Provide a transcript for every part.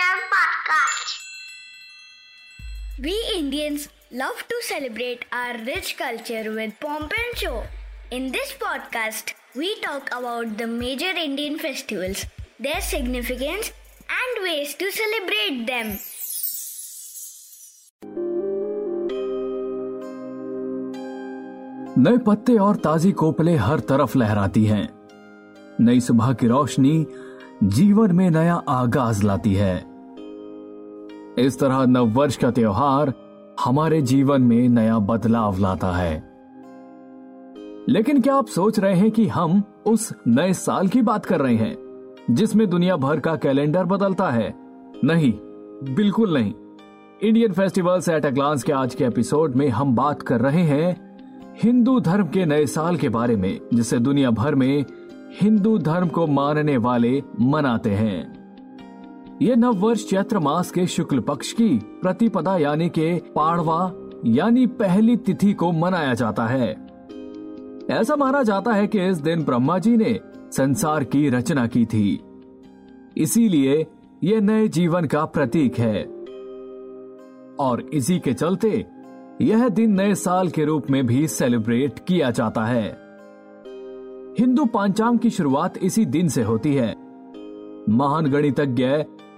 Original podcast. We Indians love to celebrate our rich culture with pomp and show. In this podcast, we talk about the major Indian festivals, their significance, and ways to celebrate them. नए पत्ते और ताजी कोपले हर तरफ़ लहराती हैं नई सुबह की रोशनी जीवन में नया आगाज़ लाती है इस तरह नव वर्ष का त्योहार हमारे जीवन में नया बदलाव लाता है। लेकिन क्या आप सोच रहे हैं कि हम उस नए साल की बात कर रहे हैं, जिसमें दुनिया भर का कैलेंडर बदलता है? नहीं, बिल्कुल नहीं। Indian festivals at a glance के आज के एपिसोड में हम बात कर रहे हैं हिंदू धर्म के नए साल के बारे में, जिसे दुनिया भर में हिंदू धर्म को मानने वाले मनाते हैं। ये नव वर्ष चैत्र मास के शुक्ल पक्ष की प्रतिपदा यानी के पाड़वा, यानी पहली तिथि को मनाया जाता है। ऐसा माना जाता है कि इस दिन ब्रह्मा जी ने संसार की रचना की थी। इसीलिए यह नए जीवन का प्रतीक है। और इसी के चलते यह दिन नए साल के रूप में भी सेलिब्रेट किया जाता है। हिंदू पांचांग की शुरुआत इसी दिन से होती है। महान गणितज्ञ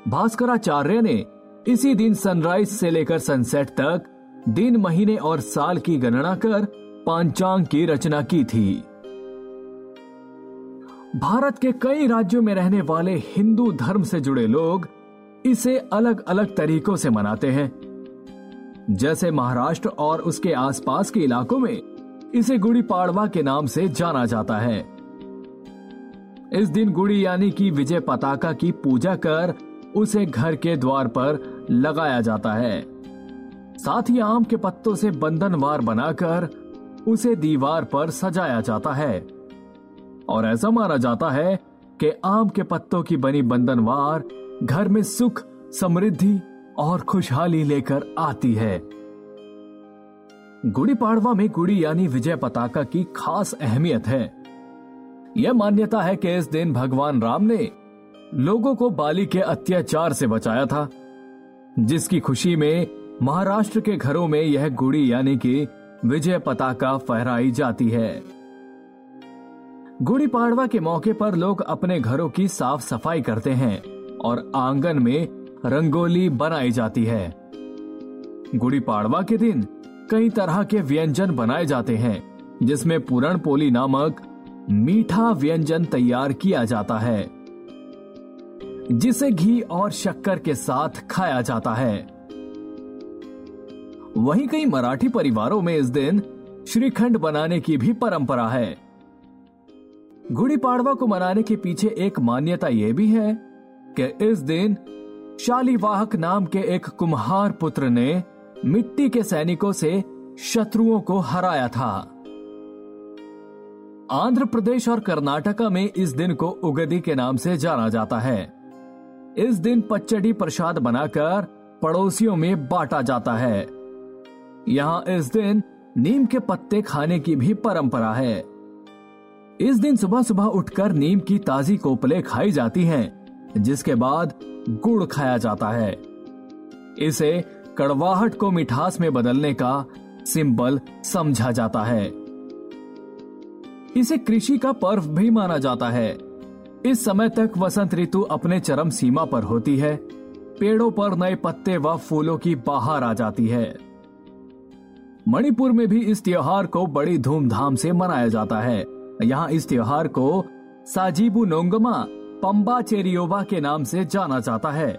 भास्कराचार्य ने इसी दिन सनराइज से लेकर सनसेट तक दिन, महीने और साल की गणना कर पांचांग की रचना की थी। भारत के कई राज्यों में रहने वाले हिंदू धर्म से जुड़े लोग इसे अलग अलग तरीकों से मनाते हैं। जैसे महाराष्ट्र और उसके आसपास के इलाकों में इसे गुड़ी पाड़वा के नाम से जाना जाता है। इस दिन गुड़ी यानी कि विजय पताका की पूजा कर उसे घर के द्वार पर लगाया जाता है। साथ ही आम के पत्तों से बंधनवार बनाकर उसे दीवार पर सजाया जाता है। और ऐसा माना जाता है कि आम के पत्तों की बनी बंधनवार घर में सुख, समृद्धि और खुशहाली लेकर आती है। गुड़ी पाड़वा में गुड़ी यानी विजय पताका की खास अहमियत है। यह मान्यता है कि इस दिन भगवान राम ने लोगों को बाली के अत्याचार से बचाया था, जिसकी खुशी में महाराष्ट्र के घरों में यह गुड़ी यानी कि विजय पताका फहराई जाती है। गुड़ी पाड़वा के मौके पर लोग अपने घरों की साफ़ सफ़ाई करते हैं और आँगन में रंगोली बनाई जाती है। गुड़ी पाड़वा के दिन कई तरह के व्यंजन बनाए जाते हैं, जिसमें पूरण पोली नामक मीठा व्यंजन तैयार किया जाता है। जिसे घी और शक्कर के साथ खाया जाता है। वहीं कई मराठी परिवारों में इस दिन श्रीखंड बनाने की भी परंपरा है। गुड़ी पाड़वा को मनाने के पीछे एक मान्यता यह भी है कि इस दिन शालीवाहक नाम के एक कुम्हार पुत्र ने मिट्टी के सैनिकों से शत्रुओं को हराया था। आंध्र प्रदेश और कर्नाटका में इस दिन को उगदी के नाम से जाना जाता है। इस दिन पच्चड़ी प्रसाद बनाकर पड़ोसियों में बांटा जाता है। यहाँ इस दिन नीम के पत्ते खाने की भी परंपरा है। इस दिन सुबह सुबह उठकर नीम की ताजी कोपले खाई जाती हैं, जिसके बाद गुड़ खाया जाता है। इसे कड़वाहट को मिठास में बदलने का सिंबल समझा जाता है। इसे कृषि का पर्व भी माना जाता है। इस समय तक वसंत ऋतु अपने चरम सीमा पर होती है। पेड़ों पर नए पत्ते व फूलों की बाहर आ जाती है। मणिपुर में भी इस त्योहार को बड़ी धूमधाम से मनाया जाता है। यहाँ इस त्योहार को साजीबू नोंगमा पंबा चेरियोवा के नाम से जाना जाता है।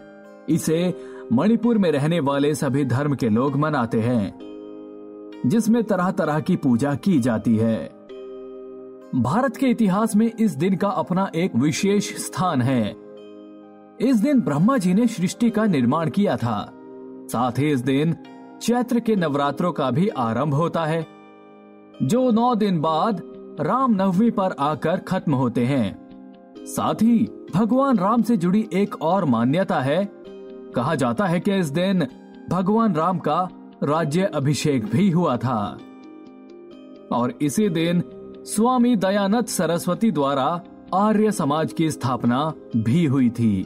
इसे मणिपुर में रहने वाले सभी धर्म के लोग मनाते हैं, जिसमें तरह तरह की पूजा की जाती है। भारत के इतिहास में इस दिन का अपना एक विशेष स्थान है। इस दिन ब्रह्मा जी ने सृष्टि का निर्माण किया था। साथ ही इस दिन चैत्र के नवरात्रों का भी आरंभ होता है, जो नौ दिन बाद राम नवमी पर आकर खत्म होते हैं। साथ ही भगवान राम से जुड़ी एक और मान्यता है। कहा जाता है कि इस दिन भगवान राम का राज्य अभिषेक भी हुआ था। और इसी दिन स्वामी दयानंद सरस्वती द्वारा आर्य समाज की स्थापना भी हुई थी।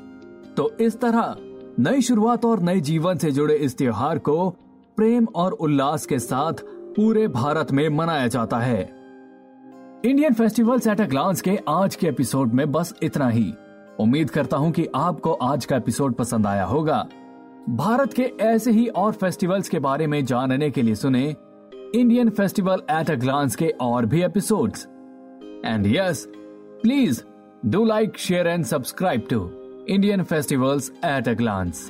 तो इस तरह नई शुरुआत और नए जीवन से जुड़े इस त्योहार को प्रेम और उल्लास के साथ पूरे भारत में मनाया जाता है। Indian festivals at a glance के आज के एपिसोड में बस इतना ही। उम्मीद करता हूँ कि आपको आज का एपिसोड पसंद आया होगा। भारत के ऐसे ही और फेस्टिवल्स के बारे में जानने के लिए सुने Indian festival at a glance के और भी episodes and yes please do like share and subscribe to Indian festivals at a glance